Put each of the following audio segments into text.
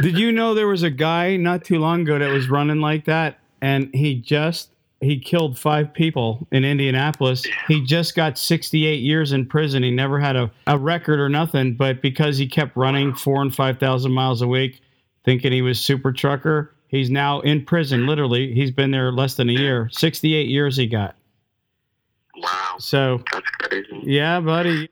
Did you know there was a guy not too long ago that was running like that, and he just he killed five people in Indianapolis. He just got 68 years in prison. He never had a, a record or nothing, but because he kept running four and five thousand miles a week, thinking he was super trucker, he's now in prison. Literally, he's been there less than a year. 68 years he got. Wow, So that's crazy. yeah, buddy.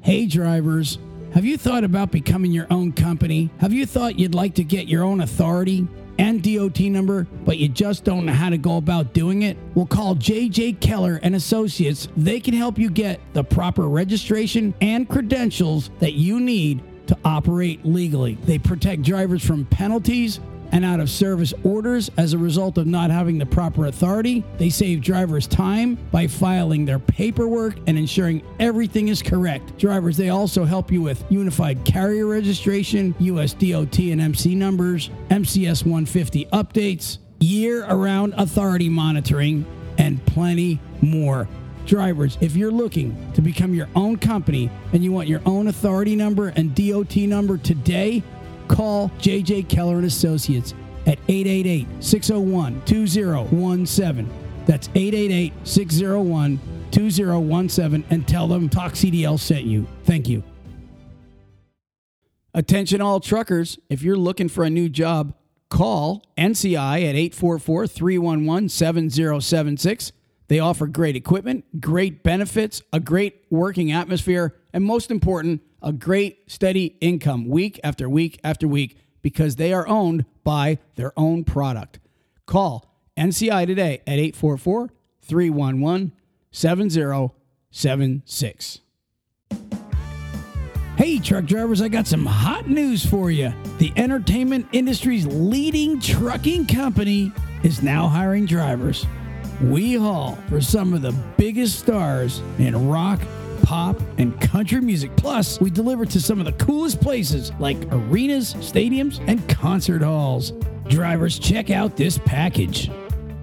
Hey, drivers, have you thought about becoming your own company? Have you thought you'd like to get your own authority and DOT number, but you just don't know how to go about doing it? Well, call JJ Keller and Associates. They can help you get the proper registration and credentials that you need to operate legally. They protect drivers from penalties and out of service orders as a result of not having the proper authority. They save drivers time by filing their paperwork and ensuring everything is correct. Drivers, they also help you with unified carrier registration, US DOT and MC numbers, MCS 150 updates, year around authority monitoring, and plenty more. Drivers, if you're looking to become your own company and you want your own authority number and DOT number today, call JJ Keller and Associates at 888-601-2017. That's 888-601-2017 and tell them Talk CDL sent you. Thank you. Attention all truckers, if you're looking for a new job, call NCI at 844-311-7076. They offer great equipment, great benefits, a great working atmosphere, and most important, a great steady income week after week after week because they are owned by their own product. Call NCI today at 844 311 7076. Hey, truck drivers, I got some hot news for you. The entertainment industry's leading trucking company is now hiring drivers. We haul for some of the biggest stars in rock, pop, and country music. Plus, we deliver to some of the coolest places like arenas, stadiums, and concert halls. Drivers, check out this package.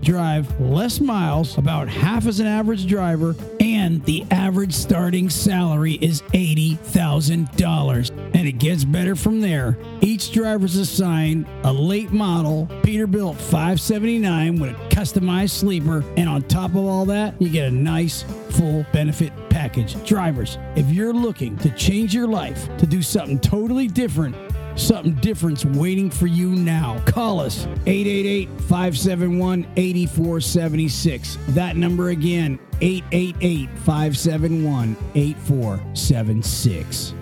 Drive less miles, about half as an average driver, and the average starting salary is $80,000. And it gets better from there. Each driver is assigned a late model Peterbilt 579 with a customized sleeper, and on top of all that, you get a nice full benefit package. Drivers, if you're looking to change your life, to do something totally different, Something different's waiting for you now. Call us 888 571 8476. That number again 888 571 8476.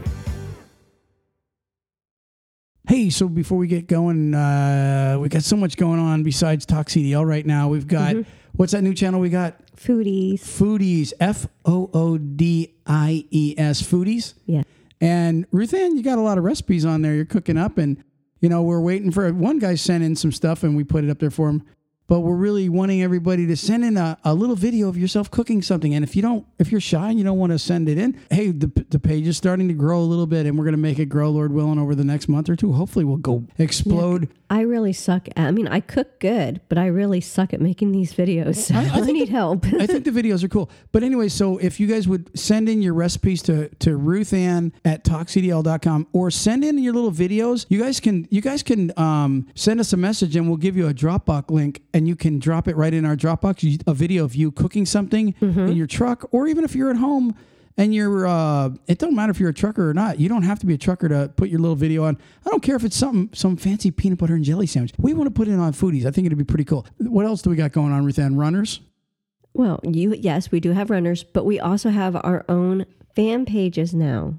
Hey, so before we get going, uh, we got so much going on besides Talk CDL right now. We've got what's that new channel we got? Foodies. Foodies, F O O D I E S, Foodies. Yeah. And Ruth Ann, you got a lot of recipes on there you're cooking up. And, you know, we're waiting for one guy sent in some stuff and we put it up there for him. But we're really wanting everybody to send in a, a little video of yourself cooking something. And if you don't, if you're shy and you don't want to send it in, hey, the, the page is starting to grow a little bit and we're going to make it grow, Lord willing, over the next month or two. Hopefully we'll go explode. I really suck at, I mean, I cook good, but I really suck at making these videos. So I, think need the- help. I think the videos are cool. But anyway, so if you guys would send in your recipes to, to Ruth Ann at talkcdl.com or send in your little videos, you guys can you guys can um, send us a message and we'll give you a Dropbox link and you can drop it right in our Dropbox. A video of you cooking something in your truck, or even if you're at home and you're uh, it don't matter if you're a trucker or not. You don't have to be a trucker to put your little video on. I don't care if it's something some fancy peanut butter and jelly sandwich. We want to put it on foodies. I think it'd be pretty cool. What else do we got going on, Ruth Ann? Runners? well, you yes, we do have runners, but we also have our own fan pages now.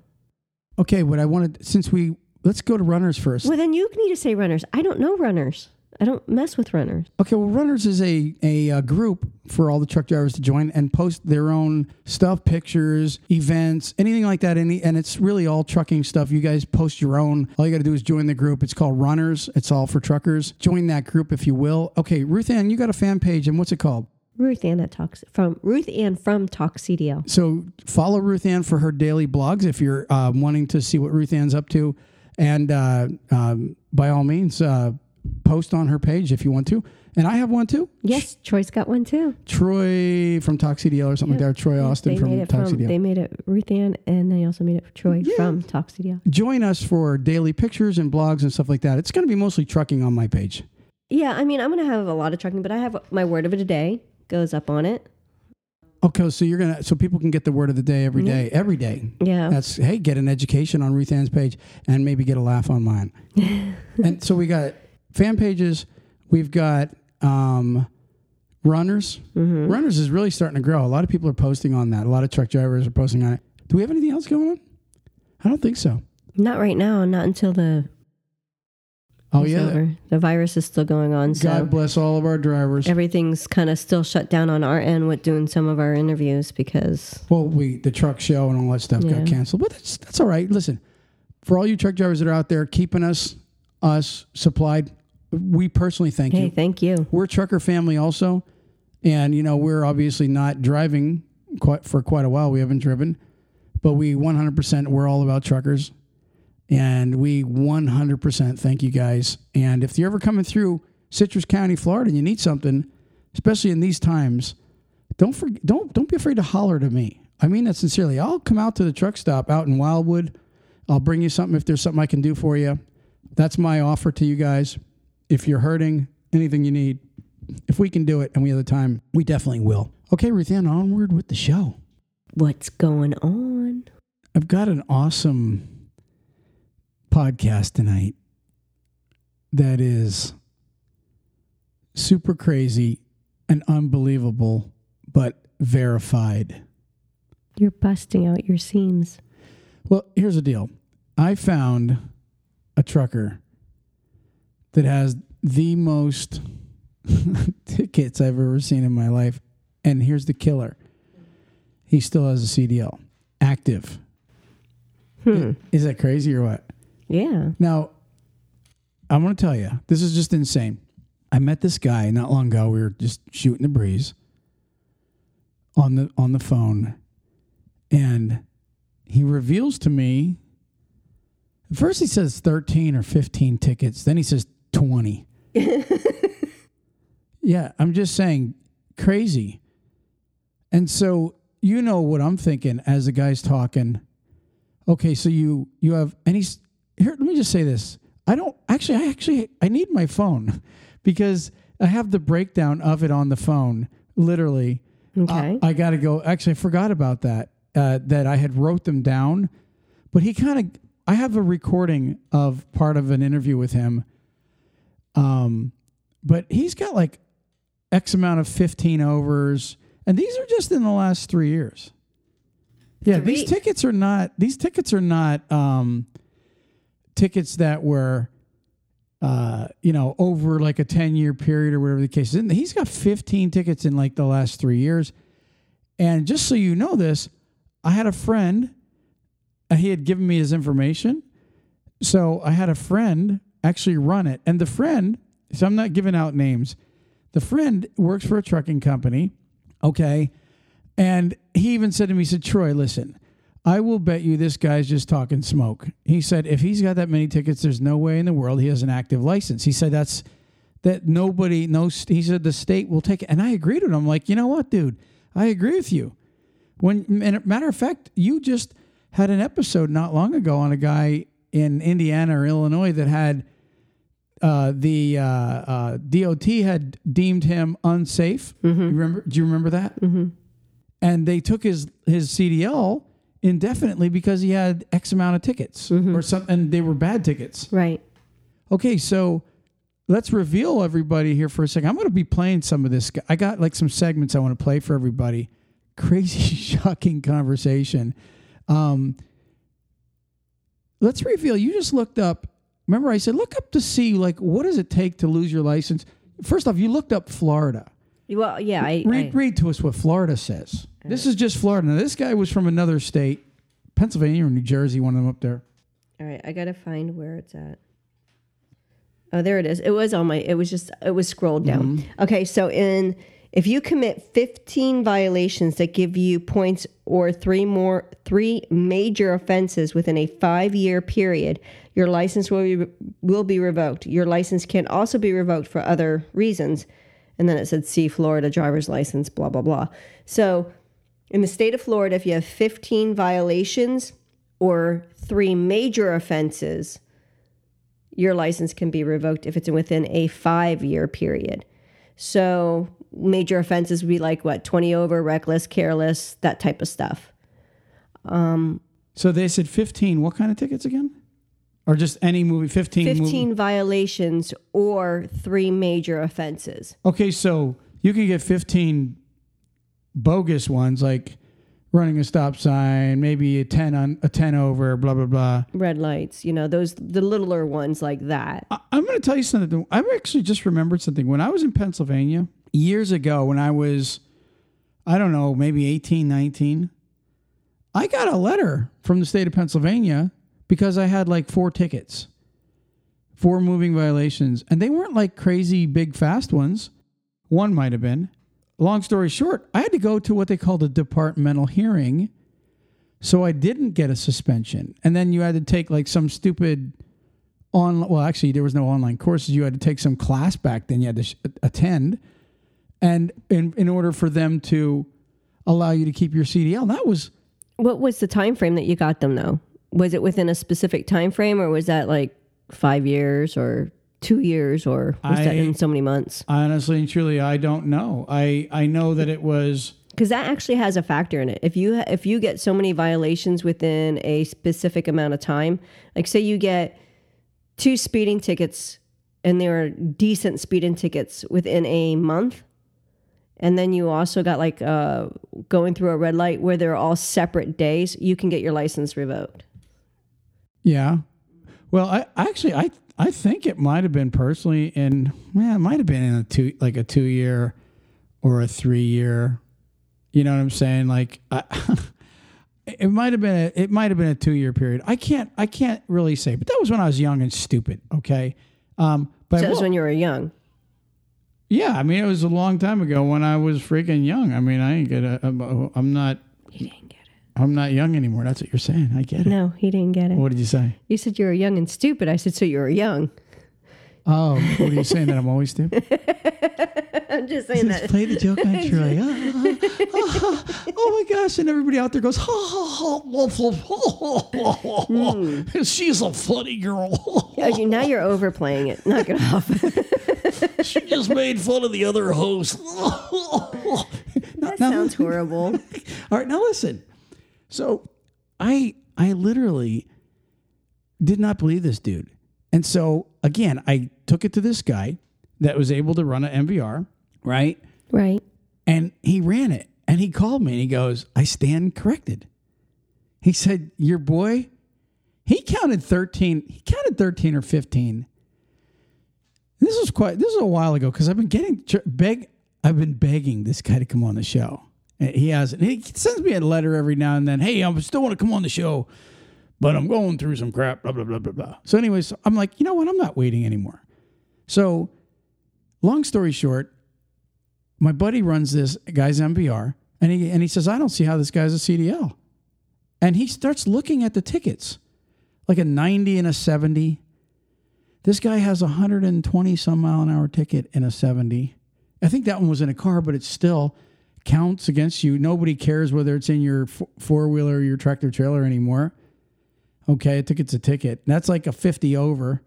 Okay, what I wanted since we let's go to runners first. Well, then you need to say runners. I don't know runners. I don't mess with runners. Okay, well, runners is a, a uh group for all the truck drivers to join and post their own stuff, pictures, events, anything like that. Any and it's really all trucking stuff. You guys post your own. All you got to do is join the group. It's called Runners. It's all for truckers. Join that group if you will. Okay, Ruth Ann, you got a fan page, and what's it called? Ruth Ann that talks from Ruth Ann from Talk CDL. So follow Ruth Ann for her daily blogs if you're uh, wanting to see what Ruth Ann's up to, and uh, um, by all means, uh, post on her page if you want to. And I have one too. Yes, Troy's got one too. Troy from Talk CDL or something like that. Or Troy Austin from Talk from. They made it Ruth Ann, and they also made it Troy Yeah. from Talk CDL. Join us for daily pictures and blogs and stuff like that. It's going to be mostly trucking on my page. Yeah, I mean, I'm gonna have a lot of trucking, but I have my word of it a day goes up on it. Okay, so you're gonna so people can get the word of the day every Yeah. day, every day. Yeah. That's hey, get an education on Ruth Ann's page and maybe get a laugh on mine. and so we got fan pages, we've got um, runners. Mm-hmm. Runners is really starting to grow. A lot of people are posting on that. A lot of truck drivers are posting on it. Do we have anything else going on? I don't think so. Not right now. Not until the Oh yeah. over. The virus is still going on, so God bless all of our drivers. everything's kind of still shut down on our end with doing some of our interviews because Well, we the truck show and all that stuff Yeah. got canceled, but that's that's all right. Listen, for all you truck drivers that are out there keeping us us supplied, we personally thank you. hey, you. thank you. We're a trucker family also, and you know we're obviously not driving quite for quite a while. We haven't driven, but we 100% we're all about truckers, and we 100% thank you guys. And if you're ever coming through Citrus County, Florida, and you need something, especially in these times, don't for, don't don't be afraid to holler to me. I mean that sincerely. I'll come out to the truck stop out in Wildwood. I'll bring you something if there's something I can do for you. That's my offer to you guys. If you're hurting, anything you need, if we can do it and we have the time, we definitely will. Okay, Ruth Ann, onward with the show. What's going on? I've got an awesome podcast tonight that is super crazy and unbelievable, but verified. You're busting out your seams. Well, here's the deal. I found a trucker that has the most tickets I've ever seen in my life. And here's the killer. He still has a CDL active. Hmm. Is that crazy or what? Yeah. Now, I want to tell you, this is just insane. I met this guy not long ago. We were just shooting the breeze on the on the phone, and he reveals to me. First, he says thirteen or fifteen tickets. Then he says twenty. yeah, I'm just saying, crazy. And so you know what I'm thinking as the guy's talking. Okay, so you you have and he's here. Let me just say this. I don't actually. I actually I need my phone because I have the breakdown of it on the phone. Literally, Okay. Uh, I got to go. Actually, I forgot about that. Uh, that I had wrote them down, but he kind of. I have a recording of part of an interview with him. Um, but he's got like X amount of fifteen overs, and these are just in the last three years. Yeah, Three- these tickets are not. These tickets are not um, tickets that were, uh, you know, over like a ten year period or whatever the case is. And he's got fifteen tickets in like the last three years. And just so you know this, I had a friend. uh, He had given me his information, so I had a friend actually run it, and the friend. So I'm not giving out names. The friend works for a trucking company. Okay. And he even said to me, he said, Troy, listen, I will bet you this guy's just talking smoke. He said, if he's got that many tickets, there's no way in the world he has an active license. He said, that's that nobody knows. He said, the state will take it. And I agreed with him. I'm like, you know what, dude? I agree with you. When, and matter of fact, you just had an episode not long ago on a guy in Indiana or Illinois that had uh, the uh, uh, DOT had deemed him unsafe. You remember? Do you remember that? Mm-hmm. and they took his his CDL indefinitely because he had X amount of tickets or something, and they were bad tickets. Right. Okay, so let's reveal everybody here for a second. I'm going to be playing some of this. I got like some segments I want to play for everybody. Crazy, shocking conversation. Um, let's reveal. You just looked up. Remember, I said look up to see like what does it take to lose your license. First off, you looked up Florida. Well, yeah. I, Read, I read to us what Florida says. Uh, this is just Florida. Now, this guy was from another state, Pennsylvania or New Jersey, one of them up there. all right. I gotta find where it's at. Oh, there it is. It was on my. It was just. It was scrolled down. Mm-hmm. Okay, so in if you commit 15 violations that give you points or three more three major offenses within a five year period, your license will be will be revoked. Your license can also be revoked for other reasons. And then it said see Florida driver's license, blah, blah, blah. So in the state of Florida, if you have 15 violations or three major offenses, your license can be revoked if it's within a five year period. So major offenses would be like what, 20 over, reckless, careless, that type of stuff. Um, so they said 15. What kind of tickets again? Or just any movie? 15. movie- 15 violations or three major offenses. Okay, so you can get 15 bogus ones like running a stop sign, maybe a 10 on a 10 over, blah blah blah. Red lights, you know, those the littler ones like that. I- I'm going to tell you something. I've actually just remembered something. When I was in Pennsylvania years ago, when I was, I don't know, maybe 18, 19, I got a letter from the state of Pennsylvania because I had like four tickets, four moving violations, and they weren't like crazy big fast ones. One might have been. Long story short, I had to go to what they called a departmental hearing. So I didn't get a suspension. And then you had to take like some stupid on well actually there was no online courses you had to take some class back then you had to sh- attend and in in order for them to allow you to keep your CDL that was What was the time frame that you got them though? Was it within a specific time frame or was that like 5 years or 2 years or was that in so many months? honestly and truly I don't know I I know that it was Cuz that actually has a factor in it. If you if you get so many violations within a specific amount of time, like say you get two speeding tickets and they are decent speeding tickets within a month, and then you also got like uh, going through a red light where they're all separate days, you can get your license revoked. yeah well I actually I I think it might have been personally in well it might have been in a two like a 2 year or a 3 year you know what I'm saying like I It might have been a it might have been a two year period. I can't I can't really say, but that was when I was young and stupid. Okay, um, but So that was when you were young. Yeah, I mean it was a long time ago when I was freaking young. I mean I ain't gonna I'm, I'm not He didn't get it. I'm not young anymore. That's what you're saying. I get it. No, he didn't get it. What did you say? You said you were young and stupid. I said, so you were young. Oh, what are you saying that I'm always stupid? I'm just saying that. Play the joke on Troy. oh my gosh! And everybody out there goes, ha ha ha. Hmm. She's a funny girl. Now you're overplaying it. Knock it off. she just made fun of the other host. that sounds horrible. All right, now listen. So I I literally did not believe this dude. And so again, I took it to this guy that was able to run an MVR, right? Right. And he ran it. And he called me and he goes, I stand corrected. He said, Your boy, he counted 13, he counted 13 or 15. This was quite this was a while ago because I've been getting beg I've been begging this guy to come on the show. He hasn't. He sends me a letter every now and then. Hey, I still want to come on the show, but I'm going through some crap. Blah blah blah blah blah. So, anyways, I'm like, you know what? I'm not waiting anymore. So, long story short, my buddy runs this guy's MVR, and he and he says, I don't see how this guy's a CDL. And he starts looking at the tickets, like a 90 and a 70. This guy has a 120 some mile an hour ticket and a 70. I think that one was in a car, but it still counts against you. Nobody cares whether it's in your four wheeler or your tractor trailer anymore. Okay, a ticket's a ticket. That's like a 50 over.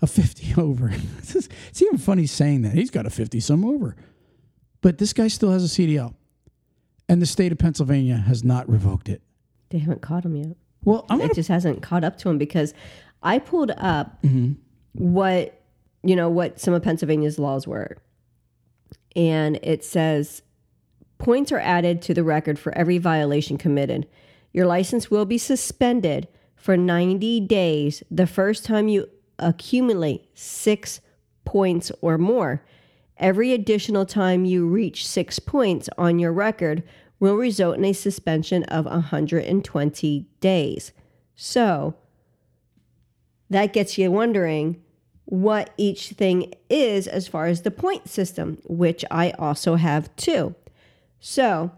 A 50 over. it's even funny saying that. He's got a 50 some over. But this guy still has a CDL. And the state of Pennsylvania has not revoked it. They haven't caught him yet. Well, I'm It gonna, just hasn't caught up to him because I pulled up mm-hmm. What you know what some of Pennsylvania's laws were, and it says points are added to the record for every violation committed. Your license will be suspended for 90 days the first time you accumulate six points or more. Every additional time you reach six points on your record will result in a suspension of 120 days. So that gets you wondering what each thing is as far as the point system, which I also have too. So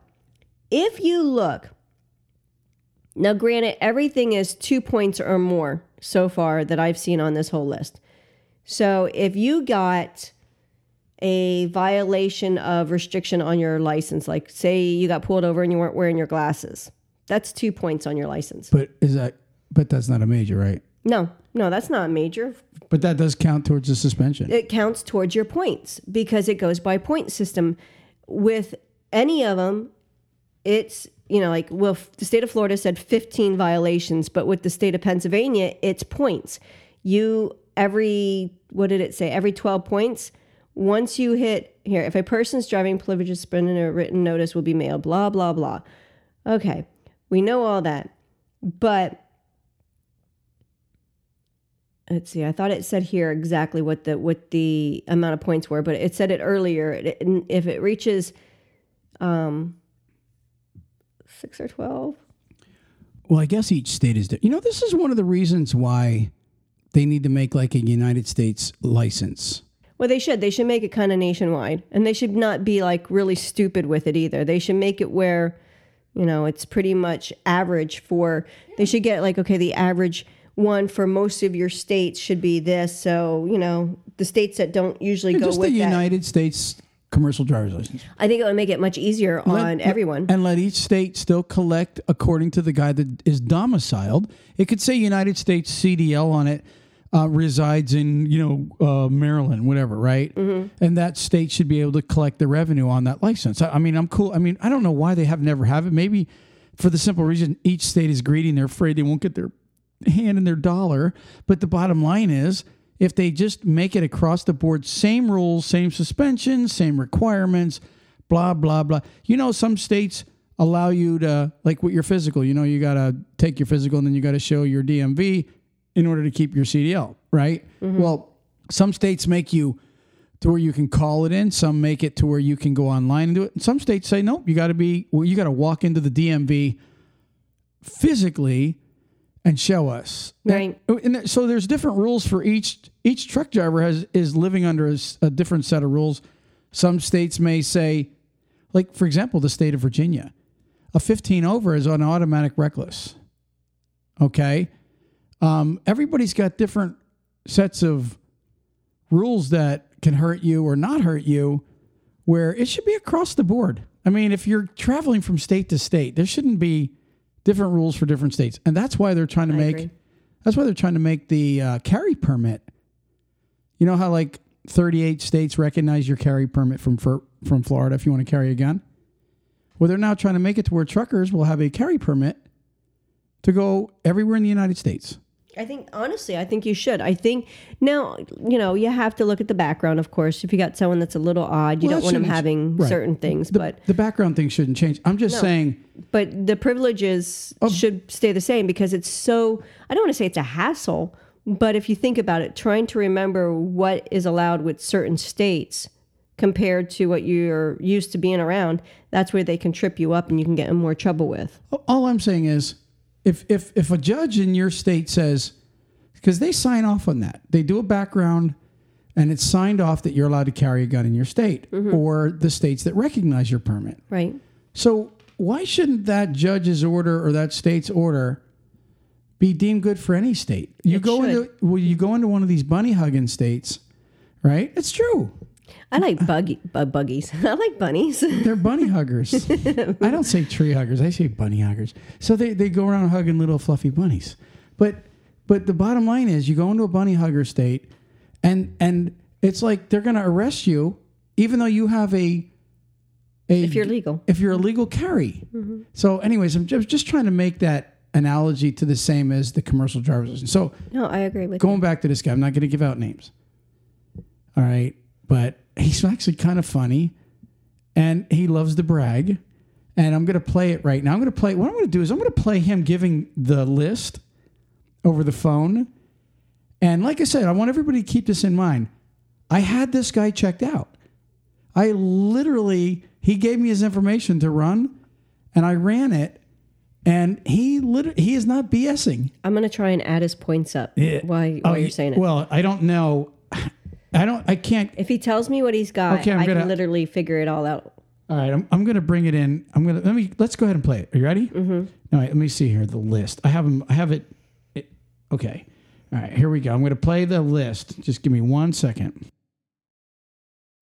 if you look, now granted, everything is two points or more so far that I've seen on this whole list. So if you got a violation of restriction on your license. Like, say you got pulled over and you weren't wearing your glasses. That's two points on your license. But is that? But that's not a major, right? No, no, that's not a major. But that does count towards the suspension. It counts towards your points because it goes by point system. With any of them, it's you know like well, the state of Florida said 15 violations, but with the state of Pennsylvania, it's points. You every what did it say? Every 12 points. Once you hit here, if a person's driving privilege is suspended, a written notice will be mailed. Blah blah blah. Okay, we know all that, but let's see. I thought it said here exactly what the what the amount of points were, but it said it earlier. It- If it reaches um, six or twelve, Well, I guess each state is different. You know, this is one of the reasons why they need to make like a United States license. well, they should. They should make it kind of nationwide, and they should not be like really stupid with it either. They should make it where, you know, it's pretty much average for. They should get like okay, the average one for most of your states should be this. So you know, the states that don't usually go Just with the that, United States commercial driver's license. I think it would make it much easier on everyone. And let each state still collect according to the guy that is domiciled. It could say United States CDL on it. Uh, resides in you know uh, Maryland, whatever, right? Mm-hmm. And that state should be able to collect the revenue on that license. I, I mean, I'm cool. I mean, I don't know why they have never have it. Maybe for the simple reason each state is greedy and they're afraid they won't get their hand in their dollar. But the bottom line is, if they just make it across the board, same rules, same suspensions, same requirements, blah blah blah. You know, some states allow you to like with your physical. You know, you got to take your physical and then you got to show your DMV in order to keep your CDL, right? Mm-hmm. Well, some states make you to where you can call it in. Some make it to where you can go online and do it. And some states say nope, you got to be well, you got to walk into the DMV physically and show us. Right. And, and so there's different rules for each each truck driver has is living under a different set of rules. Some states may say, like for example, the state of Virginia, a 15 over is on automatic reckless. Okay, um, everybody's got different sets of rules that can hurt you or not hurt you, where it should be across the board. I mean, if you're traveling from state to state, there shouldn't be different rules for different states, and that's why they're trying to I make. agree. That's why they're trying to make the uh, carry permit. You know how like 38 states recognize your carry permit from from Florida if you want to carry a gun. Well, they're now trying to make it to where truckers will have a carry permit to go everywhere in the United States. I think honestly, I think you should. I think now, you know, you have to look at the background, of course. If you got someone that's a little odd, you Well, don't want them having right. certain things. The, but the background thing shouldn't change. I'm just saying, but the privileges should stay the same because it's so. I don't want to say it's a hassle, but if you think about it, trying to remember what is allowed with certain states compared to what you're used to being around, that's where they can trip you up and you can get in more trouble with. all I'm saying is, if if if a judge in your state says, because they sign off on that, they do a background, and it's signed off that you're allowed to carry a gun in your state mm-hmm. or the states that recognize your permit. Right. So why shouldn't that judge's order or that state's order be deemed good for any state? You It go should. into well, you go into one of these bunny hugging states, right? It's true. I like buggy, bu- buggies. I like bunnies. They're bunny huggers. I don't say tree huggers. I say bunny huggers. So they, they go around hugging little fluffy bunnies. But but the bottom line is you go into a bunny hugger state and and it's like they're gonna arrest you even though you have a a if you're legal. if you're a legal carry. Mm-hmm. So anyways, I'm just, just trying to make that analogy to the same as the commercial driver's license. So No, I agree with you. going back to this guy, I'm not going to give out names. All right, but he's actually kind of funny, and he loves to brag. And I'm going to play it right now. I'm going to play. What I'm going to do is I'm going to play him giving the list over the phone. And like I said, I want everybody to keep this in mind. I had this guy checked out. I literally he gave me his information to run, and I ran it. And he literally he is not BSing. I'm gonna try and add his points up while, while Oh, you're saying it. Well, I don't know. I don't. I can't. if he tells me what he's got, Okay, I'm I gonna- can literally figure it all out. All right, I'm, I'm going to bring it in. I'm going to let me. Let's go ahead and play it. Are you ready? Mm-hmm. All right. Let me see here. The list. I have them. I have it. it okay. All right. Here we go. I'm going to play the list. Just give me one second. The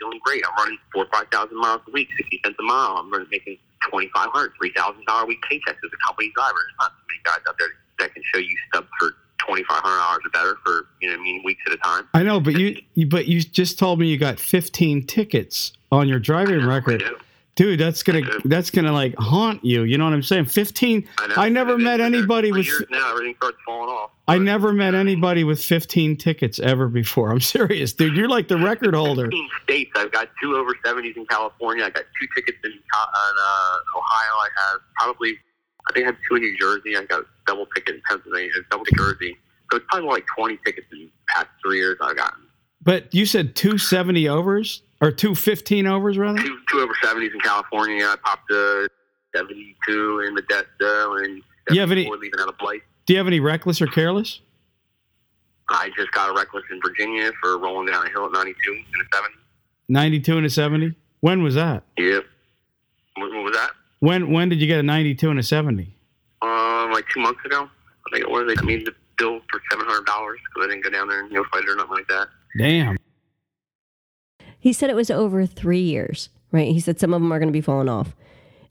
doing great. I'm running four or 5,000 miles a week, 60 cents a mile. I'm running, making $2,500, a week paychecks as a company driver. There's not many guys out there that can show you stuff for $2,500 or better for, you know I mean, weeks at a time. I know, but you, you but you just told me you got 15 tickets on your driving record. Dude, that's gonna that's gonna like haunt you. You know what I'm saying? 15. know. I never met anybody with years now. Everything starts falling off. I But never met anybody with 15 tickets ever before. I'm serious, dude. You're like the record holder. 15 states. I've got two over 70s in California. I got two tickets in, Co- in uh, Ohio. I have probably, I think I have two in New Jersey. I got a double ticket in Pennsylvania, double Jersey. So it's probably more like 20 tickets in the past three years I've gotten. But you said 270 overs or 215 overs rather? Two, two over 70s in California. I popped a 72 in Modesto and You have any- leaving out of Blythe. Do you have any reckless or careless? I just got a reckless in Virginia for rolling down a hill at 92 in a 70. 92 and a 70? When was that? Yep. What was that? When when did you get a 92 and a 70? Um, like two months ago. I think it was. They made the bill for seven hundred dollars because I didn't go down there and no fight or nothing like that. Damn. He said it was over three years, right? He said some of them are going to be falling off.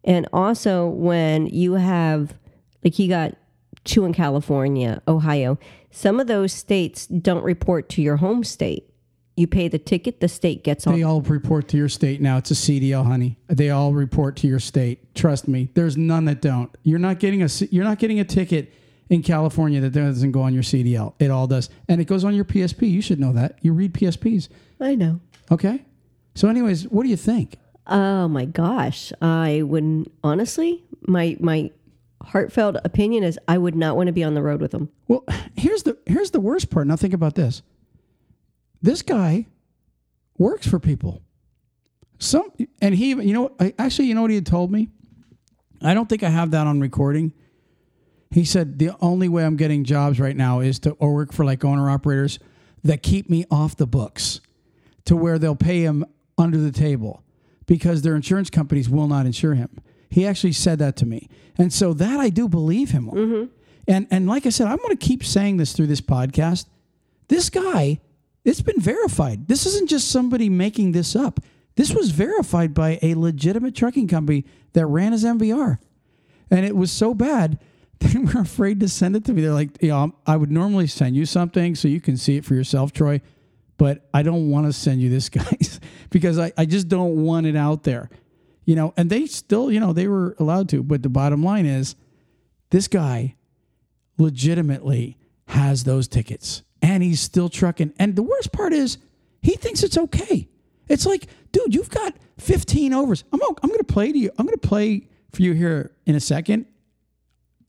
And also, when you have, like, he got two in California, Ohio, some of those states don't report to your home state. You pay the ticket, the state gets on. They all report to your state now. It's a CDL, honey. They all report to your state. Trust me. There's none that don't. You're not getting a you're not getting a ticket in California that doesn't go on your CDL. It all does, and it goes on your PSP. You should know that. You read PSPs, I know. okay? So, anyways, what do you think? Oh my gosh. I wouldn't, honestly, my, my heartfelt opinion is I would not want to be on the road with them. Well, here's the here's the worst part. Now think about this. This guy works for people. Some and he you know actually you know what he had told me? I don't think I have that on recording. He said the only way I'm getting jobs right now is to or work for like owner operators that keep me off the books to where they'll pay him under the table because their insurance companies will not insure him. He actually said that to me. And so that I do believe him on. Mm-hmm. And and like I said, I'm going to keep saying this through this podcast. This guy, it's been verified. This isn't just somebody making this up. This was verified by a legitimate trucking company that ran his MVR. And it was so bad they were afraid to send it to me. They're like, you know, I would normally send you something so you can see it for yourself, Troy, but I don't want to send you this, guys, because I, I just don't want it out there. You know, and they still, you know, they were allowed to. But the bottom line is this guy legitimately has those tickets and he's still trucking. And the worst part is he thinks it's okay. It's like, dude, you've got 15 overs. I'm, I'm going to play to you. I'm going to play for you here in a second.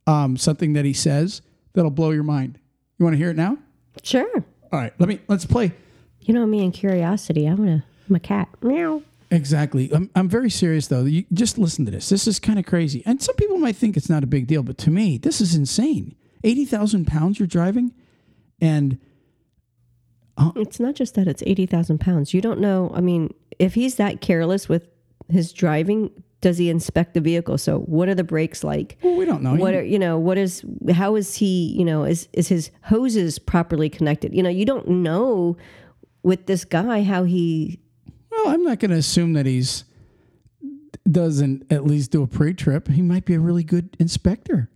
Um, something that he says that'll blow your mind. You want to hear it now? Sure. All right, let me let's play. You know me and curiosity. I'm a, I'm a cat. Meow. Exactly. I'm, I'm very serious though. You just listen to this. This is kind of crazy. And some people might think it's not a big deal, but to me, this is insane. 80,000 pounds you're driving and uh, It's not just that it's 80,000 pounds. You don't know. I mean, if he's that careless with his driving, does he inspect the vehicle? So what are the brakes like? well, we don't know. What are, you know, what is, how is he, you know, is, is his hoses properly connected? You know, you don't know with this guy how he, well, I'm not going to assume that he's doesn't at least do a pre-trip. He might be a really good inspector.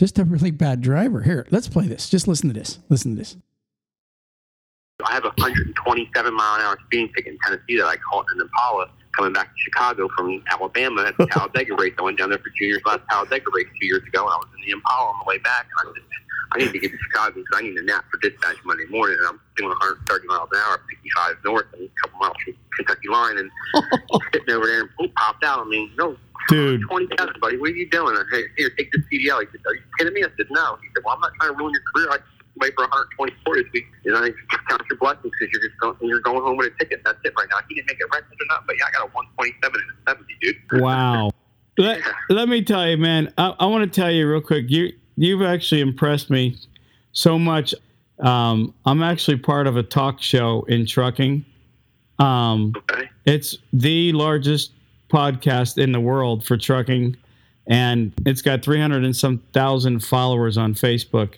Just a really bad driver. Here, let's play this. Just listen to this. Listen to this. I have a 127 mile an hour speeding ticket in Tennessee that I caught in an Impala coming back to Chicago from Alabama at the Talladega race. I went down there for two years last Talladega race two years ago, and I was in the Impala on the way back. And I said, I need to get to Chicago because I need a nap for dispatch Monday morning. And I'm doing 130 miles an hour, 55 north, and a couple miles from Kentucky line, and sitting over there and boom, popped out. I mean, no, Dude. 20,000, buddy. What are you doing? I said, here, take this CDL. He said, are you kidding me? I said, no. He said, well, I'm not trying to ruin your career. I wait for 124 this week. And I just count your blessings because you're just going, you're going home with a ticket. That's it right now. He didn't make it reckless or not, but yeah, I got a 127 and a 70, dude. Wow. Let, let me tell you, man. I, I want to tell you real quick. You you've actually impressed me so much. Um, I'm actually part of a talk show in trucking. Um, Okay. it's the largest podcast in the world for trucking, and it's got 300 and some thousand followers on Facebook.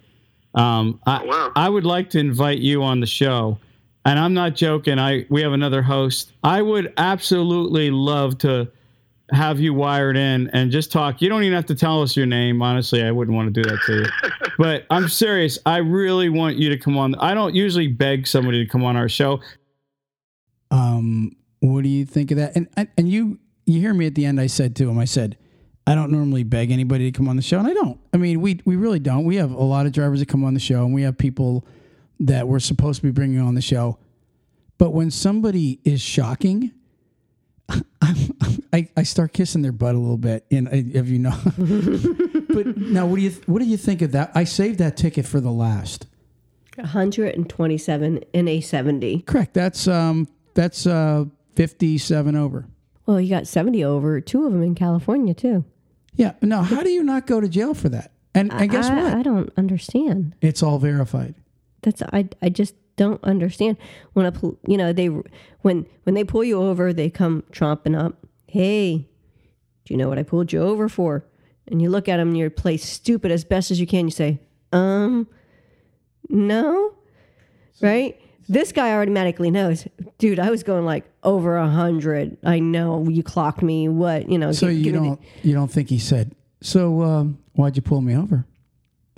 Um, I, Oh, wow. I would like to invite you on the show and I'm not joking. I we have another host. I would absolutely love to have you wired in and just talk. You don't even have to tell us your name. Honestly, I wouldn't want to do that to you. but I'm serious. I really want you to come on. I don't usually beg somebody to come on our show. Um, what do you think of that? And and and you you hear me at the end. I said to him, I said, I don't normally beg anybody to come on the show, and I don't. I mean, we we really don't. We have a lot of drivers that come on the show, and we have people that we're supposed to be bringing on the show. But when somebody is shocking, I, I start kissing their butt a little bit. And if you know, but now what do you what do you think of that? I saved that ticket for the last. 127 in a 70. Correct. That's um that's uh 57 over. Well, you got 70 over, two of them in California, too. Yeah. Now, how do you not go to jail for that? And, and guess I, what? I don't understand. it's all verified. That's I I just don't understand when a you know they when when they pull you over they come tromping up. Hey, do you know what I pulled you over for? And you look at them and you play stupid as best as you can. You say, um, no, right? This guy automatically knows, dude. I was going like over a hundred. I know you clocked me. What you know? So gi- you give don't you don't think he said? So um, why'd you pull me over,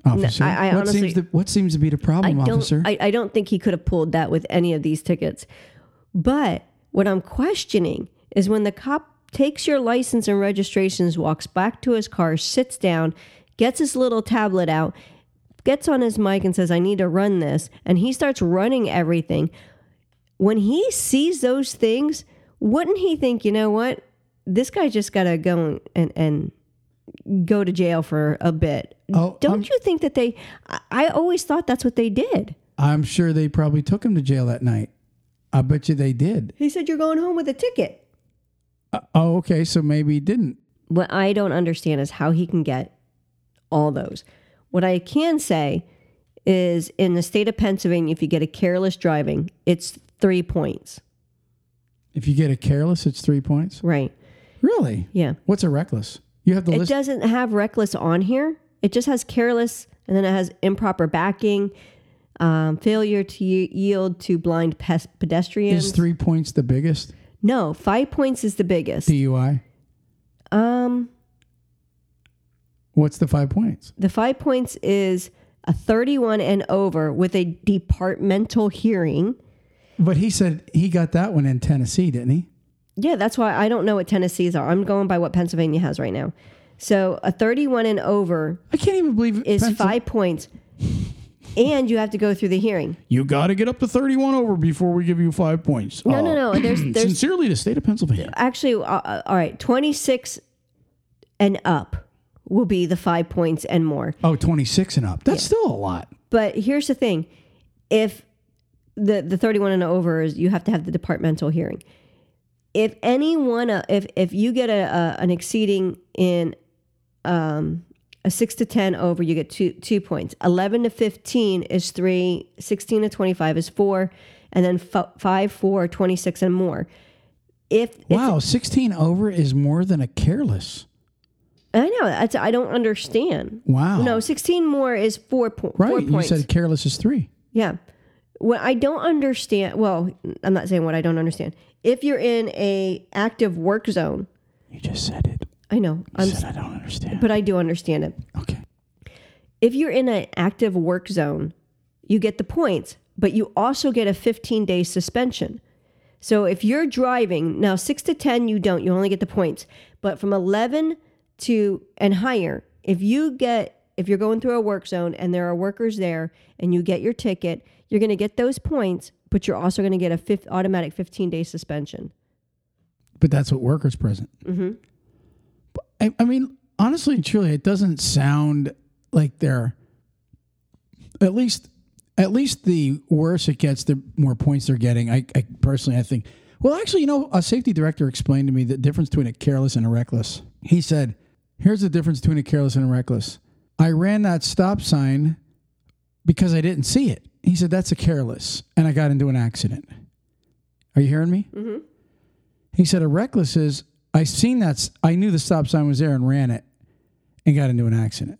officer? I- I what honestly- seems to what seems to be the I problem, don't. officer? I, I don't think he could have pulled that with any of these tickets. But what I'm questioning is when the cop takes your license and registrations, walks back to his car, sits down, gets his little tablet out, gets on his mic and says, "I need to run this," and he starts running everything. When he sees those things, wouldn't he think, you know what? This guy just got to go and and go to jail for a bit. Oh, Don't I'm- you think that they? I, always thought that's what they did. I'm sure they probably took him to jail that night. I bet you they did. He said you're going home with a ticket. Uh, oh, okay. So maybe he didn't. What I don't understand is how he can get all those. What I can say is in the state of Pennsylvania, if you get a careless driving, it's three points. If you get a careless, it's three points. Right. Really? Yeah. What's a reckless? You have the It list. doesn't have reckless on here. It just has careless, and then it has improper backing, um, failure to yield to blind pes- pedestrians. Is three points the biggest no, five points is the biggest. DUI? um, What's the five points? The five points is a 31 and over with a departmental hearing. But he said he got that one in Tennessee, didn't he? Yeah, that's why I don't know what Tennessee's are. I'm going by what Pennsylvania has right now. So a 31 and over I can't even believe is Pensil- five points. And you have to go through the hearing. You got to get up to 31 over before we give you five points. No, Uh, no, no. There's, there's Sincerely, the state of Pennsylvania. actually, uh, uh, all right, 26 and up will be the five points and more. Oh, 26 and up. That's still a lot. But here's the thing: if the the 31 and over is, you have to have the departmental hearing. If anyone, uh, if if you get a, a an exceeding in um, a six to 10 over, you get two two points. 11 to 15 is three. 16 to 25 is four, and then f- five, four, 26 and more. If Wow, 16 over is more than a careless. I know that's I don't understand. Wow. No, 16 more is four, po- Right. four You said careless is three. Yeah. What I don't understand, well, I'm not saying what I don't understand. If you're in a active work zone, You just said it. I know, You I'm, said I don't understand. but I do understand it. okay. If you're in an active work zone, you get the points, but you also get a 15 day suspension. So if you're driving now six to 10, you don't, you only get the points. But from 11 to and higher, if you get, if you're going through a work zone and there are workers there and you get your ticket, you're going to get those points, but you're also going to get a fifth automatic 15 day suspension. But that's what workers present. Mm-hmm. I, I mean, honestly and truly, it doesn't sound like they're at least at least the worse it gets, the more points they're getting. I, I personally, I think. Well, actually, you know, a safety director explained to me the difference between a careless and a reckless. He said, "Here's the difference between a careless and a reckless. I ran that stop sign because I didn't see it." He said, "That's a careless, and I got into an accident." Are you hearing me? Mm-hmm. He said a reckless is I seen that I knew the stop sign was there and ran it and got into an accident.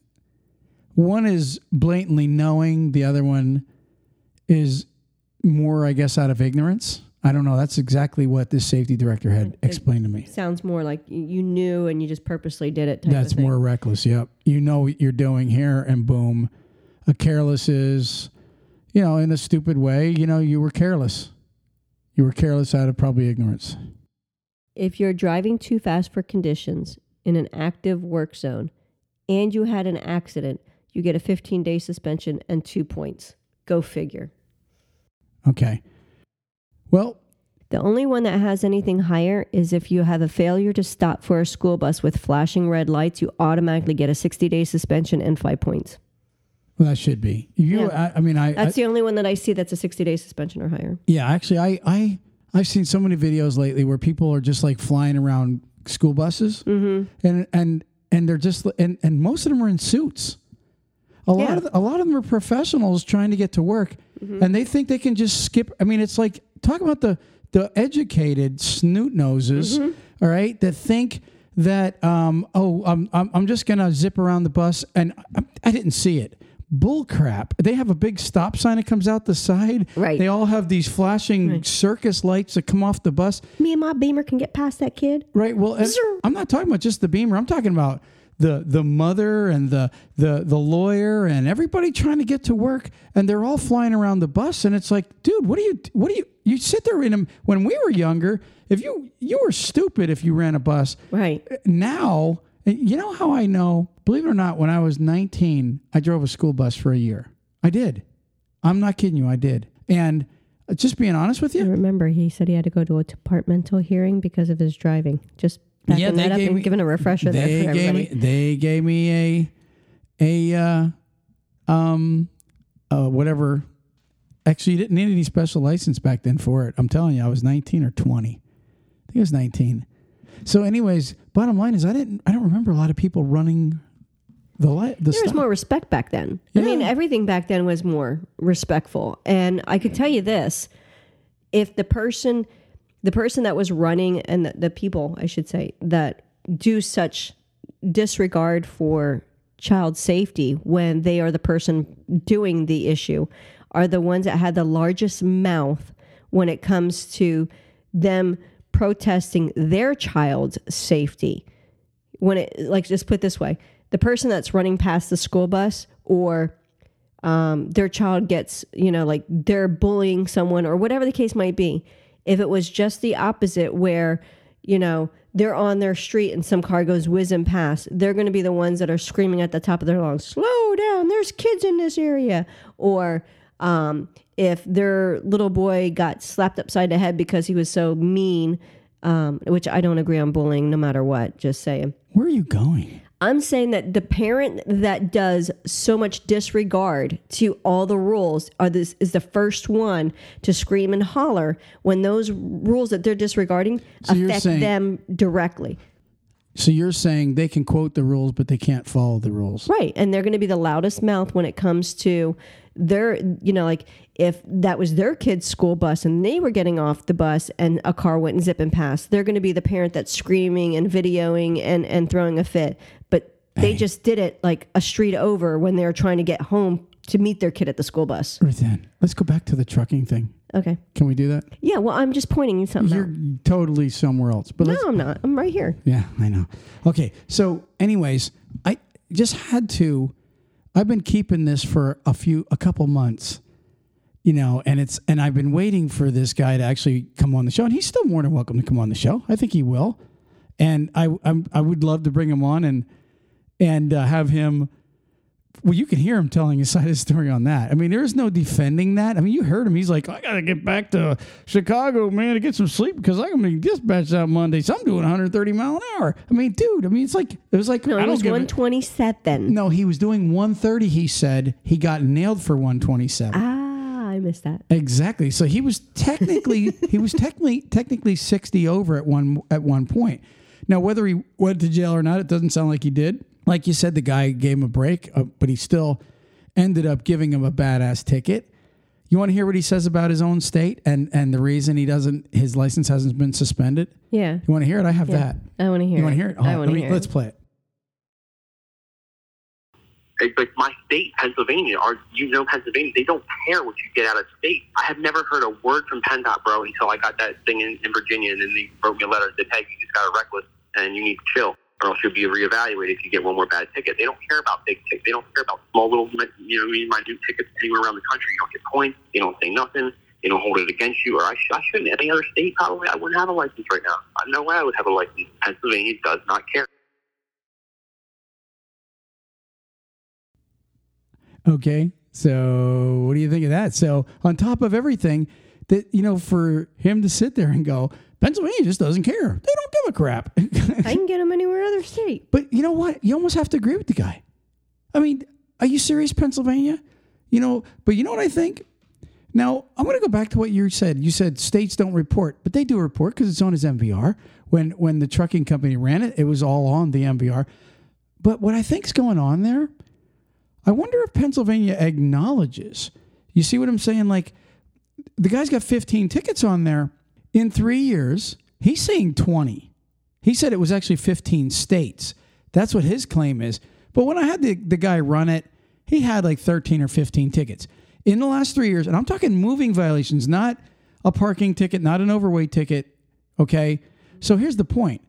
One is blatantly knowing, the other one is more, I guess, out of ignorance. I don't know. That's exactly what this safety director had explained to me. Sounds more like you knew and you just purposely did it. That's more reckless. Yep. You know what you're doing here, and boom, a careless is, you know, in a stupid way. You know, you were careless. You were careless out of probably ignorance. If you're driving too fast for conditions in an active work zone and you had an accident, you get a 15 day suspension and two points. Go figure. Okay. Well, The only one that has anything higher is if you have a failure to stop for a school bus with flashing red lights, you automatically get a 60 day suspension and five points. well that should be. You. Yeah. I, I mean, I. I That's the only one that I see that's a 60 day suspension or higher. yeah. Actually, I. I. I've seen so many videos lately where people are just like flying around school buses, Mm-hmm. and and and they're just and and most of them are in suits. A lot Yeah. of a lot of them are professionals trying to get to work, Mm-hmm. and they think they can just skip. I mean, it's like talk about the the educated snoot noses, Mm-hmm. all right, that think that um oh I'm I'm, I'm just gonna zip around the bus, and I, I didn't see it. Bull crap. They have a big stop sign that comes out the side. Right. They all have these flashing circus lights that come off the bus. Me and my beamer can get past that kid. Right. Well, I'm not talking about just the beamer. I'm talking about the the mother and the the the lawyer and everybody trying to get to work, and they're all flying around the bus. And it's like, dude, what do you what do you you sit there in them when we were younger? If you you were stupid if you ran a bus. Right. Now, you know how I know? Believe it or not, when I was 19, I drove a school bus for a year. I did. I'm not kidding you. I did. And uh, just being honest with you I you, remember he said he had to go to a departmental hearing because of his driving. Just backing Yeah, they that up gave and me- giving a refresher there they for gave everybody. me they gave me a a uh, um uh, whatever. Actually, you didn't need any special license back then for it. I'm telling you, I was 19 or 20. I think I was 19. So, anyways, bottom line is, I didn't. I don't remember a lot of people running the light. The there was more respect back then. I mean, everything back then was more respectful. And I could tell you this: if the person, the person that was running, and the, the people, I should say, that do such disregard for child safety when they are the person doing the issue, are the ones that had the largest mouth when it comes to them protesting their child's safety. When it like just put this way the person that's running past the school bus or um, their child gets you know like they're bullying someone or whatever the case might be if it was just the opposite where you know they're on their street and some car goes whizzing past they're going to be the ones that are screaming at the top of their lungs slow down there's kids in this area or um, if their little boy got slapped upside the head because he was so mean um, which i don't agree on bullying no matter what just saying Where are you going? I'm saying that the parent that does so much disregard to all the rules are this is the first one to scream and holler when those rules that they're disregarding you're affect saying- them directly. So you're saying they can quote the rules, but they can't follow the rules. Right. And they're going to be the loudest mouth when it comes to their, you know, like if that was their kid's school bus and they were getting off the bus and a car went zipping past, they're going to be the parent that's screaming and videoing and, and throwing a fit. They just did it like a street over when they were trying to get home to meet their kid at the school bus. Right then, let's go back to the trucking thing. Okay. Can we do that? Yeah. Well, I'm just pointing you something You're out. totally somewhere else. But No, I'm not. I'm right here. Yeah, I know. Okay, so anyways, I just had to. I've been keeping this for a few, a couple months, you know, and it's and I've been waiting for this guy to actually come on the show, and he's still more than welcome to come on the show. I think he will, and I I'm, I would love to bring him on and and uh, have him. Well, you can hear him telling his side of the story on that. I mean, there's no defending that. I mean, you heard him. He's like, I got to get back to Chicago, man, to get some sleep because I'm going to be dispatched out Monday. So I'm doing 130 mile an hour. I mean, dude, I mean, it's like, it was like, No, I was give a- 127. No, he was doing 130. He said he got nailed for 127. Ah, I missed that. Exactly. So he was technically he was technically technically 60 over at one at one point. Now whether he went to jail or not, it doesn't sound like he did. Like you said, the guy gave him a break, uh, but he still ended up giving him a badass ticket. You want to hear what he says about his own state and and the reason he doesn't his license hasn't been suspended? Yeah. You want to hear it? I have Yeah. that. I want to hear You it. want to hear it? I Oh, want to let me- hear Let's it. play it. It's like my state, Pennsylvania, or you know Pennsylvania, they don't care what you get out of state. I have never heard a word from PennDOT, bro, until I got that thing in, in Virginia, and then they wrote me a letter that said, hey, you just got a reckless, and you need to chill, or else you'll be reevaluated if you get one more bad ticket. They don't care about big tickets. They don't care about small little, you know, minute tickets anywhere around the country. You don't get points. They don't say nothing. They don't hold it against you, or I, sh- I shouldn't. Any other state, probably, I wouldn't have a license right now. No way I would have a license. Pennsylvania does not care. Okay. So what do you think of that? So on top of everything, that you know, for him to sit there and go, Pennsylvania just doesn't care. They don't give a crap. I can get them anywhere other state. but you know what? You almost have to agree with the guy. I mean, are you serious, Pennsylvania? You know, but you know what I think? Now, I'm going to go back to what you said. You said states don't report, but they do report because it's on his MVR. When when the trucking company ran it, it was all on the MVR. But what I think's going on there, I wonder if Pennsylvania acknowledges. You see what I'm saying? Like the guy's got 15 tickets on there. In three years, he's saying 20. He said it was actually 15 states. That's what his claim is. But when I had the, the guy run it, he had like 13 or 15 tickets. In the last three years, and I'm talking moving violations, not a parking ticket, not an overweight ticket. Okay. So here's the point.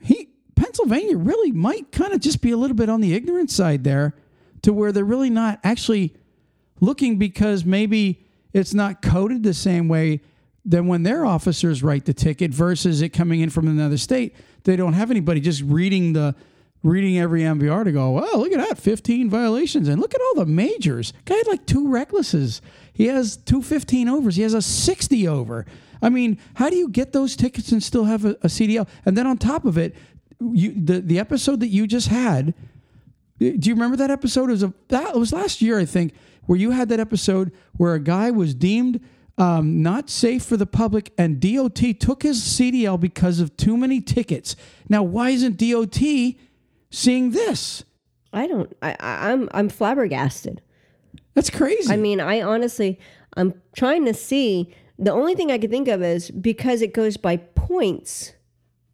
He Pennsylvania really might kind of just be a little bit on the ignorant side there to where they're really not actually looking because maybe it's not coded the same way than when their officers write the ticket versus it coming in from another state. They don't have anybody just reading the reading every MVR to go, well, look at that, 15 violations. And look at all the majors. Guy had like two recklesses. He has two 15 overs. He has a 60 over. I mean, how do you get those tickets and still have a, a CDL? And then on top of it, you, the, the episode that you just had, do you remember that episode? It was, a, that, it was last year, I think, where you had that episode where a guy was deemed um, not safe for the public, and DOT took his CDL because of too many tickets. Now, why isn't DOT seeing this? I don't. I, I'm I'm flabbergasted. That's crazy. I mean, I honestly, I'm trying to see. The only thing I could think of is because it goes by points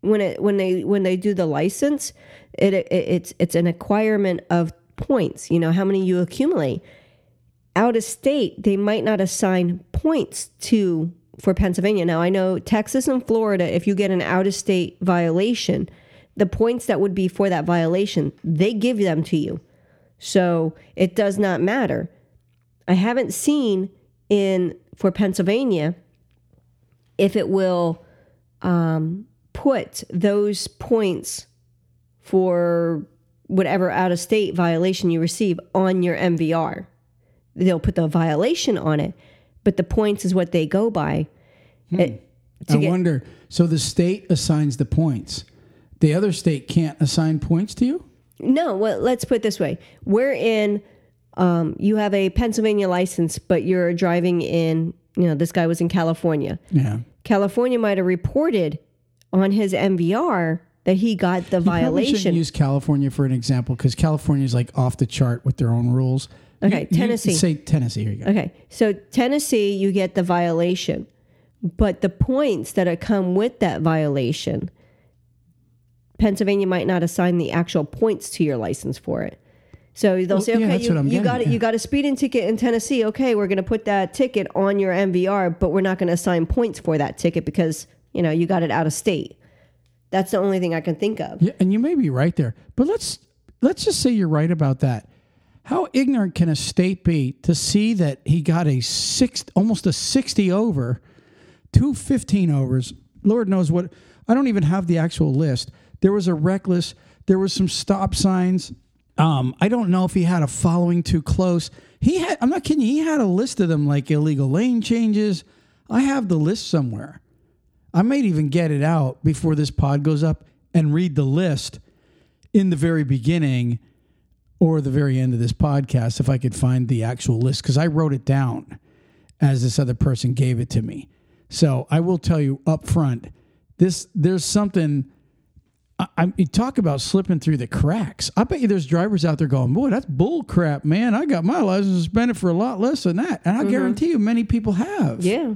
when it when they when they do the license, it, it it's it's an acquirement of points. You know how many you accumulate. Out of state, they might not assign points to for Pennsylvania. Now I know Texas and Florida. If you get an out of state violation, the points that would be for that violation, they give them to you. So it does not matter. I haven't seen in for Pennsylvania if it will um, put those points for whatever out of state violation you receive on your MVR. They'll put the violation on it, but the points is what they go by. It- I get- wonder. So the state assigns the points. The other state can't assign points to you? No, well, let's put it this way: we're in. Um, you have a Pennsylvania license, but you're driving in. You know, this guy was in California. Yeah. California might have reported on his MVR that he got the You probably shouldn't violation. use California for an example because California is like off the chart with their own rules. Okay, You- you Tennessee. say Tennessee. Here you go. Okay, so Tennessee, you get the violation, but the points that are come with that violation, Pennsylvania might not assign the actual points to your license for it. So they'll Well, say, yeah, okay, that's you, I'm you getting got it. at. You got a speeding ticket in Tennessee. Okay, we're going to put that ticket on your MVR, but we're not going to assign points for that ticket because you know you got it out of state. That's the only thing I can think of. Yeah, and you may be right there. But let's let's just say you're right about that. How ignorant can a state be to see that he got a six almost a 60 over, two 15 overs. Lord knows what I don't even have the actual list. There was a reckless, there was some stop signs. Um, I don't know if he had a following too close. He had I'm not kidding he had a list of them like illegal lane changes. I have the list somewhere. I might even get it out before this pod goes up and read the list in the very beginning or the very end of this podcast if I could find the actual list because I wrote it down as this other person gave it to me. So I will tell you up front, this there's something. I, I you talk about slipping through the cracks. I bet you there's drivers out there going, "Boy, that's bull crap, man! I got my license suspended for a lot less than that," and I mm-hmm. guarantee you, many people have. Yeah,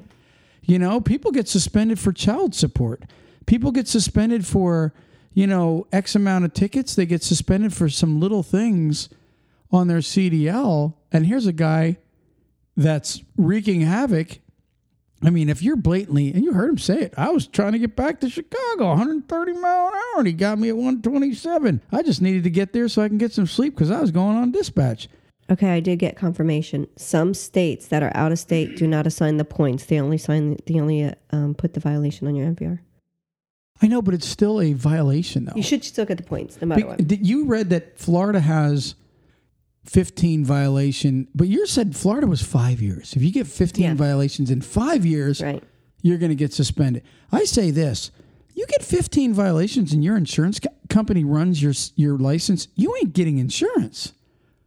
You know, people get suspended for child support. People get suspended for, you know, X amount of tickets. They get suspended for some little things on their CDL, and here's a guy that's wreaking havoc. I mean, if you're blatantly, and you heard him say it, I was trying to get back to Chicago, 130 mile an hour, and he got me at 127. I just needed to get there so I can get some sleep because I was going on dispatch. Okay, I did get confirmation. Some states that are out of state do not assign the points. They only sign. They only uh, um, put the violation on your MVR. I know, but it's still a violation, though. You should still get the points, no matter Be- what. you read that Florida has 15 violation, but you said Florida was five years. If you get 15 Yeah. violations in five years, Right. you're going to get suspended. I say this: you get 15 violations and your insurance co- company runs your your license, you ain't getting insurance.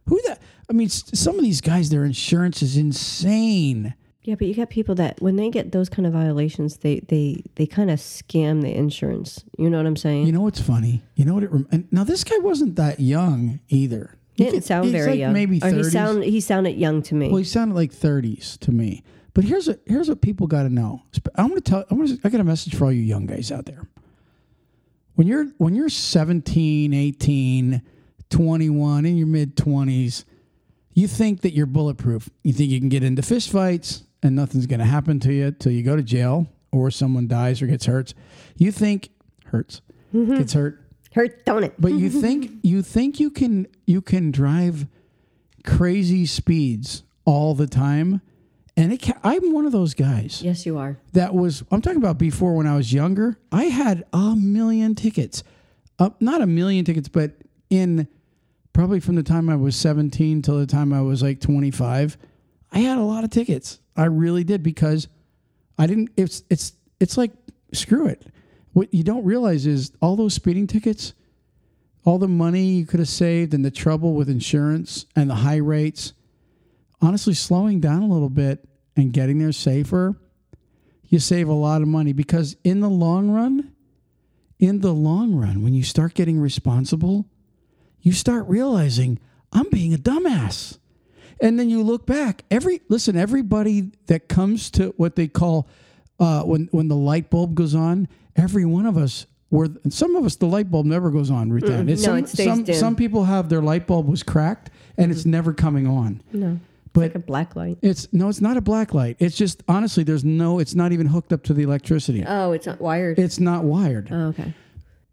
Who that? I mean, some of these guys, their insurance is insane. Yeah, but you got people that when they get those kind of violations, they they they kind of scam the insurance. You know what I'm saying? You know what's funny? You know what it? Rem- and now this guy wasn't that young either. he didn't sound very like young. Maybe or he sound he sounded young to me. Well, he sounded like 30s to me. But here's what here's what people got to know. I'm going to tell. I'm to. I got a message for all you young guys out there. When you're when you're 17, 18, 21, in your mid 20s, you think that you're bulletproof. You think you can get into fist fights and nothing's going to happen to you till you go to jail or someone dies or gets hurt. You think hurts gets hurt Hurt, don't it? but you think you think you can you can drive crazy speeds all the time and it ca- i'm one of those guys yes, you are. that was i'm talking about before when i was younger i had a million tickets uh, not a million tickets but in probably from the time i was 17 till the time i was like 25 i had a lot of tickets i really did because i didn't it's it's it's like screw it. What you don't realize is all those speeding tickets all the money you could have saved and the trouble with insurance and the high rates honestly slowing down a little bit and getting there safer you save a lot of money because in the long run in the long run when you start getting responsible you start realizing i'm being a dumbass and then you look back every listen everybody that comes to what they call uh, when when the light bulb goes on every one of us were and some of us the light bulb never goes on Ann. It's no, some, it stays some, dim. some people have their light bulb was cracked and it's never coming on No, but like a black light. it's no it's not a black light it's just honestly there's no it's not even hooked up to the electricity Oh, it's not wired. it's not wired oh, okay.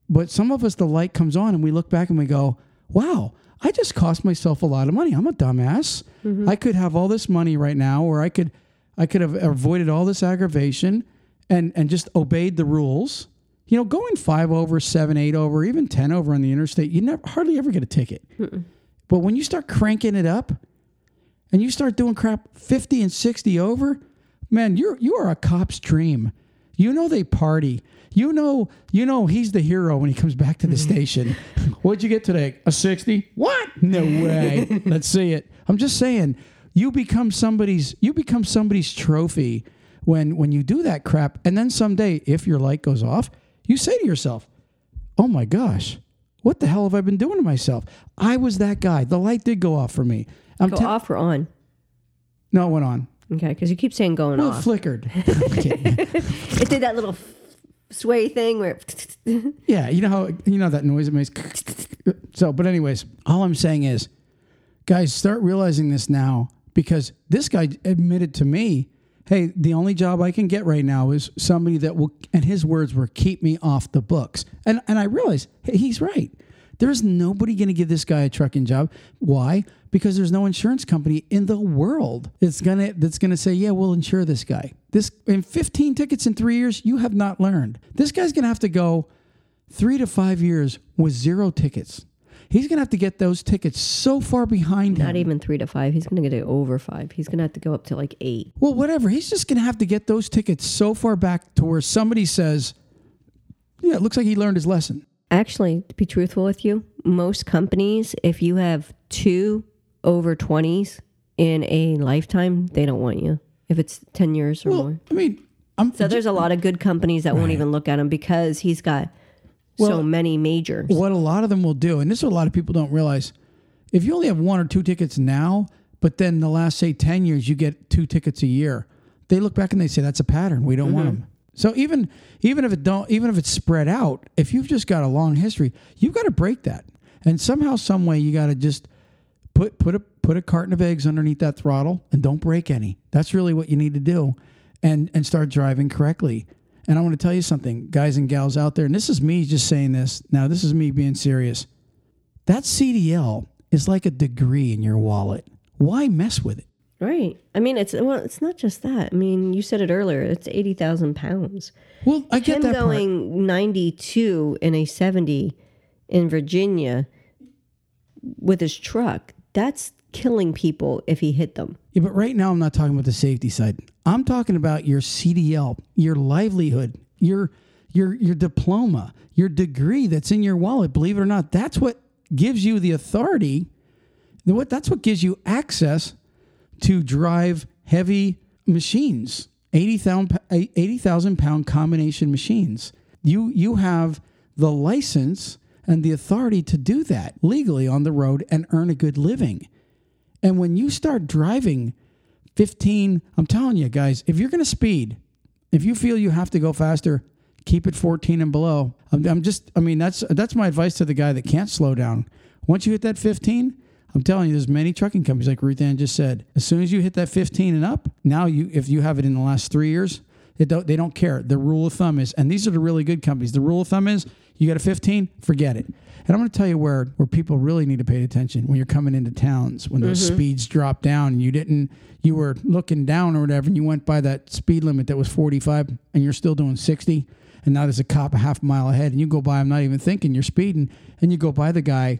but some of us the light comes on and we look back and we go wow i just cost myself a lot of money. I'm a dumbass. Mm-hmm. I could have all this money right now or i could i could have avoided all this aggravation and and just obeyed the rules. You know going five over seven eight over even ten over on the interstate you never hardly ever get a ticket. But when you start cranking it up and you start doing crap 50 and 60 over man you're you are a cop's dream. You know they party you know you know he's the hero when he comes back to the mm-hmm. station. What'd you get today? A 60 what? No way. Let's see it. I'm just saying you become somebody's you become somebody's trophy when when you do that crap. And then someday if your light goes off you say to yourself oh my gosh what the hell have i been doing to myself? I was that guy. The light did go off for me. I'm Go te- off or on? no it went on. Okay, because you keep saying going well, it flickered. It did that little sway thing where. yeah you know how you know that noise it makes so but anyways all i'm saying is guys start realizing this now because this guy admitted to me hey the only job i can get right now is somebody that will and his words were keep me off the books. And and i realized hey, he's right. There's nobody going to give this guy a trucking job. Why because there's no insurance company in the world that's going to that's to say yeah we'll insure this guy this in 15 tickets in 3 years you have not learned this guy's going to have to go 3 to 5 years with zero tickets he's going to have to get those tickets so far behind him Not even three to five. He's going to get it over five. He's going to have to go up to like eight. Well, whatever. He's just going to have to get those tickets so far back to where somebody says, yeah, it looks like he learned his lesson. Actually, to be truthful with you, most companies, if you have two over 20s in a lifetime, they don't want you. If it's 10 years or Well, more. I mean, I'm So there's a lot of good companies that won't even look at him because he's got so many majors. what a lot of them will do, and this is what a lot of people don't realize. If you only have one or two tickets now, but then the last say ten years you get two tickets a year, they look back and they say that's a pattern. We don't want mm-hmm. them. So even even if it don't even if it's spread out, if you've just got a long history, you've got to break that, and somehow, some way, you got to just put put a put a carton of eggs underneath that throttle and don't break any. That's really what you need to do, and and start driving correctly. And I want to tell you something, guys and gals out there. And this is me just saying this. Now this is me being serious. That CDL is like a degree in your wallet. Why mess with it? Right. I mean, it's well, it's not just that. I mean, you said it earlier. It's eighty thousand pounds. Well, I get Him that part. going ninety-two in a seventy in Virginia with his truck. That's killing people if he hit them. Yeah, but right now I'm not talking about the safety side. I'm talking about your CDL, your livelihood, your your your diploma, your degree that's in your wallet. Believe it or not, that's what gives you the authority. What that's what gives you access to drive heavy machines, 80,000 80,000 pound combination machines. You you have the license and the authority to do that legally on the road and earn a good living. And when you start driving 15, I'm telling you guys, if you're going to speed, if you feel you have to go faster, keep it 14 and below. I'm, I'm just, I mean, that's that's my advice to the guy that can't slow down. Once you hit that 15, I'm telling you, there's many trucking companies like Ruth Ann just said. As soon as you hit that 15 and up, now you, if you have it in the last three years, it don't, they don't care. The rule of thumb is, and these are the really good companies. The rule of thumb is, you got a 15, forget it. And I'm going to tell you where where people really need to pay attention when you're coming into towns when those mm-hmm. speeds drop down and you didn't you were looking down or whatever and you went by that speed limit that was 45 and you're still doing 60 and now there's a cop a half mile ahead and you go by I'm not even thinking you're speeding and you go by the guy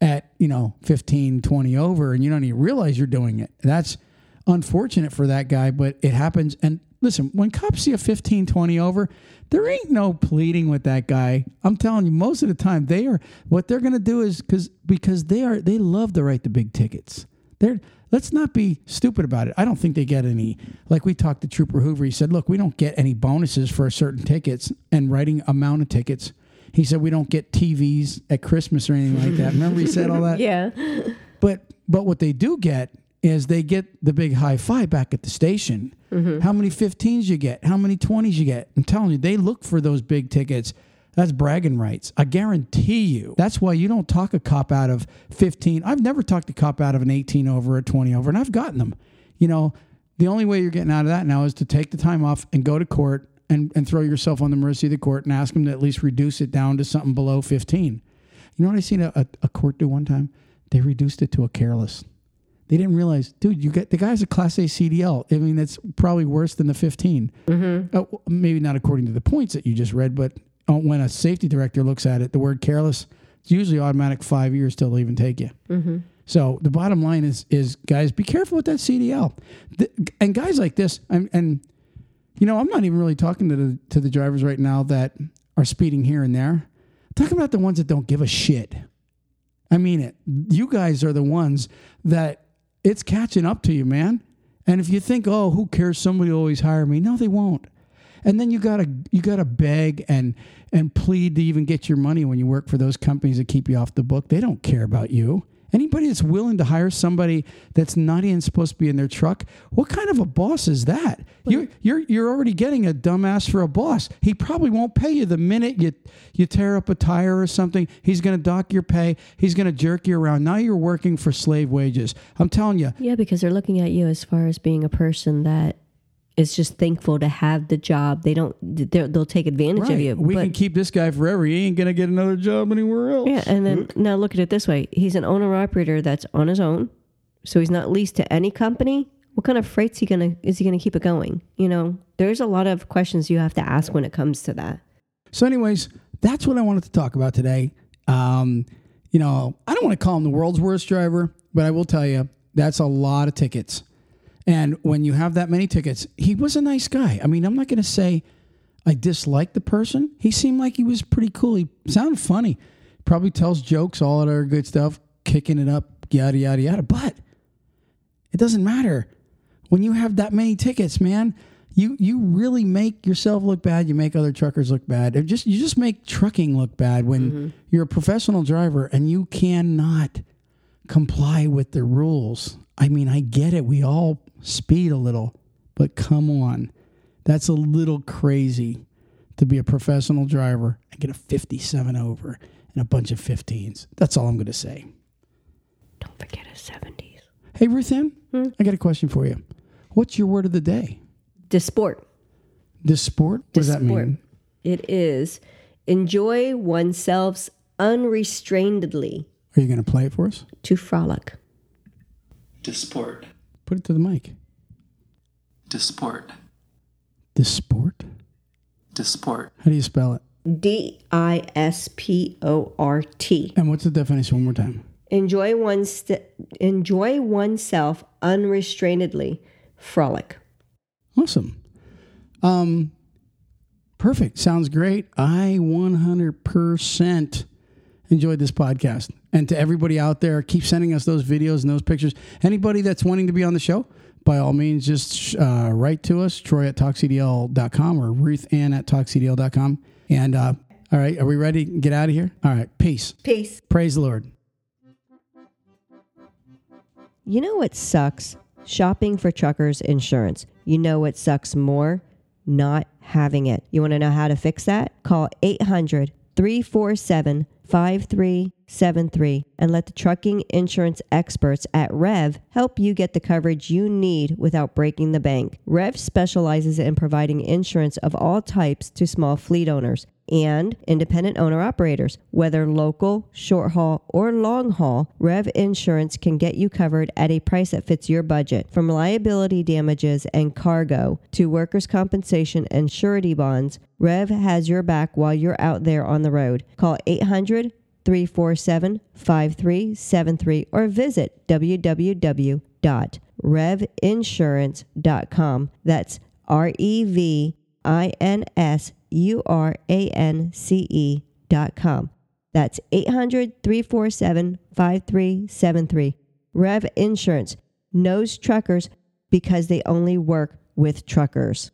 at you know 15 20 over and you don't even realize you're doing it that's unfortunate for that guy but it happens and listen when cops see a 15 20 over there ain't no pleading with that guy. I'm telling you most of the time they are what they're going to do is because because they are they love to write the big tickets. They're let's not be stupid about it. I don't think they get any like we talked to trooper hoover he said look we don't get any bonuses for certain tickets and writing amount of tickets. He said we don't get tvs at christmas or anything like that. Remember he said all that? Yeah. but but what they do get is they get the big high five back at the station. Mm-hmm. How many 15s you get? How many 20s you get? I'm telling you, they look for those big tickets. That's bragging rights. I guarantee you. That's why you don't talk a cop out of 15. I've never talked a cop out of an 18 over or 20 over, and I've gotten them. You know, the only way you're getting out of that now is to take the time off and go to court and, and throw yourself on the mercy of the court and ask them to at least reduce it down to something below 15. You know what I seen a, a, a court do one time? They reduced it to a careless. They didn't realize, dude, you get the guy's a Class A CDL. I mean, that's probably worse than the 15. Uh, maybe not according to the points that you just read, but uh, when a safety director looks at it, the word careless, it's usually automatic five years till they even take you. So the bottom line is, is guys, be careful with that CDL. The, and guys like this, and, and you know, I'm not even really talking to the to the drivers right now that are speeding here and there. I'm talking about the ones that don't give a shit. I mean it. You guys are the ones that it's catching up to you, man. And if you think, oh, who cares? Somebody will always hire me. No, they won't. And then you gotta you gotta beg and and plead to even get your money when you work for those companies that keep you off the book. They don't care about you. Anybody that's willing to hire somebody that's not even supposed to be in their truck, what kind of a boss is that? You're you're you're already getting a dumbass for a boss. He probably won't pay you the minute you you tear up a tire or something. He's going to dock your pay. He's going to jerk you around. Now you're working for slave wages. I'm telling you, Yeah, because they're looking at you as far as being a person that is just thankful to have the job. They don't. They'll take advantage of you. we but can keep this guy forever. He ain't to get another job anywhere else. yeah, and then now look at it this way: he's an owner operator that's on his own, so he's not leased to any company. What kind of freight's he gonna is he gonna keep it going? You know, there's a lot of questions you have to ask when it comes to that. So, anyways, that's what I wanted to talk about today. Um, you know, I don't want to call him the world's worst driver, but I will tell you that's a lot of tickets. And when you have that many tickets, he was a nice guy. I mean, I'm not going to say I dislike the person. He seemed like he was pretty cool. He sounded funny. Probably tells jokes, all that other good stuff, kicking it up, yada, yada, yada. But it doesn't matter. When you have that many tickets, man, you you really make yourself look bad. You make other truckers look bad. It just you just make trucking look bad when mm-hmm. you're a professional driver and you cannot comply with the rules. I mean, I get it. We all speed a little, but come on. That's a little crazy to be a professional driver and get a 57 over and a bunch of 15s. That's all I'm going to say. Don't forget a 70s. Hey, Ruth Ann, hmm? I got a question for you. What's your word of the day? Disport. Disport? What does that mean? It is enjoy oneself unrestrainedly Are you going to play it for us? to frolic. Disport. Put it to the mic. Disport. Disport? Disport. How do you spell it? D I S P O R T. And what's the definition one more time? Enjoy one's enjoy oneself unrestrainedly. Frolic. Awesome. Um, perfect. Sounds great. I 100% enjoyed this podcast. And to everybody out there, keep sending us those videos and those pictures. Anybody that's wanting to be on the show, by all means, just uh, write to us, troy at talkcdl.com or Ruth Ann at talkcdl.com. And uh, all right, are we ready to get out of here? All right, peace. Peace. Praise the Lord. You know what sucks? Shopping for truckers insurance. You know what sucks more? Not having it. You want to know how to fix that? Call 800 347 5373 and let the trucking insurance experts at Rev help you get the coverage you need without breaking the bank. Rev specializes in providing insurance of all types to small fleet owners and independent owner operators. Whether local, short haul, or long haul, Rev Insurance can get you covered at a price that fits your budget. From liability damages and cargo to workers' compensation and surety bonds, Rev has your back while you're out there on the road. Call 800 347 5373 or visit www.revinsurance.com. That's R E V I N S U R A N C E dot com. That's 800 347 5373. Rev Insurance knows truckers because they only work with truckers.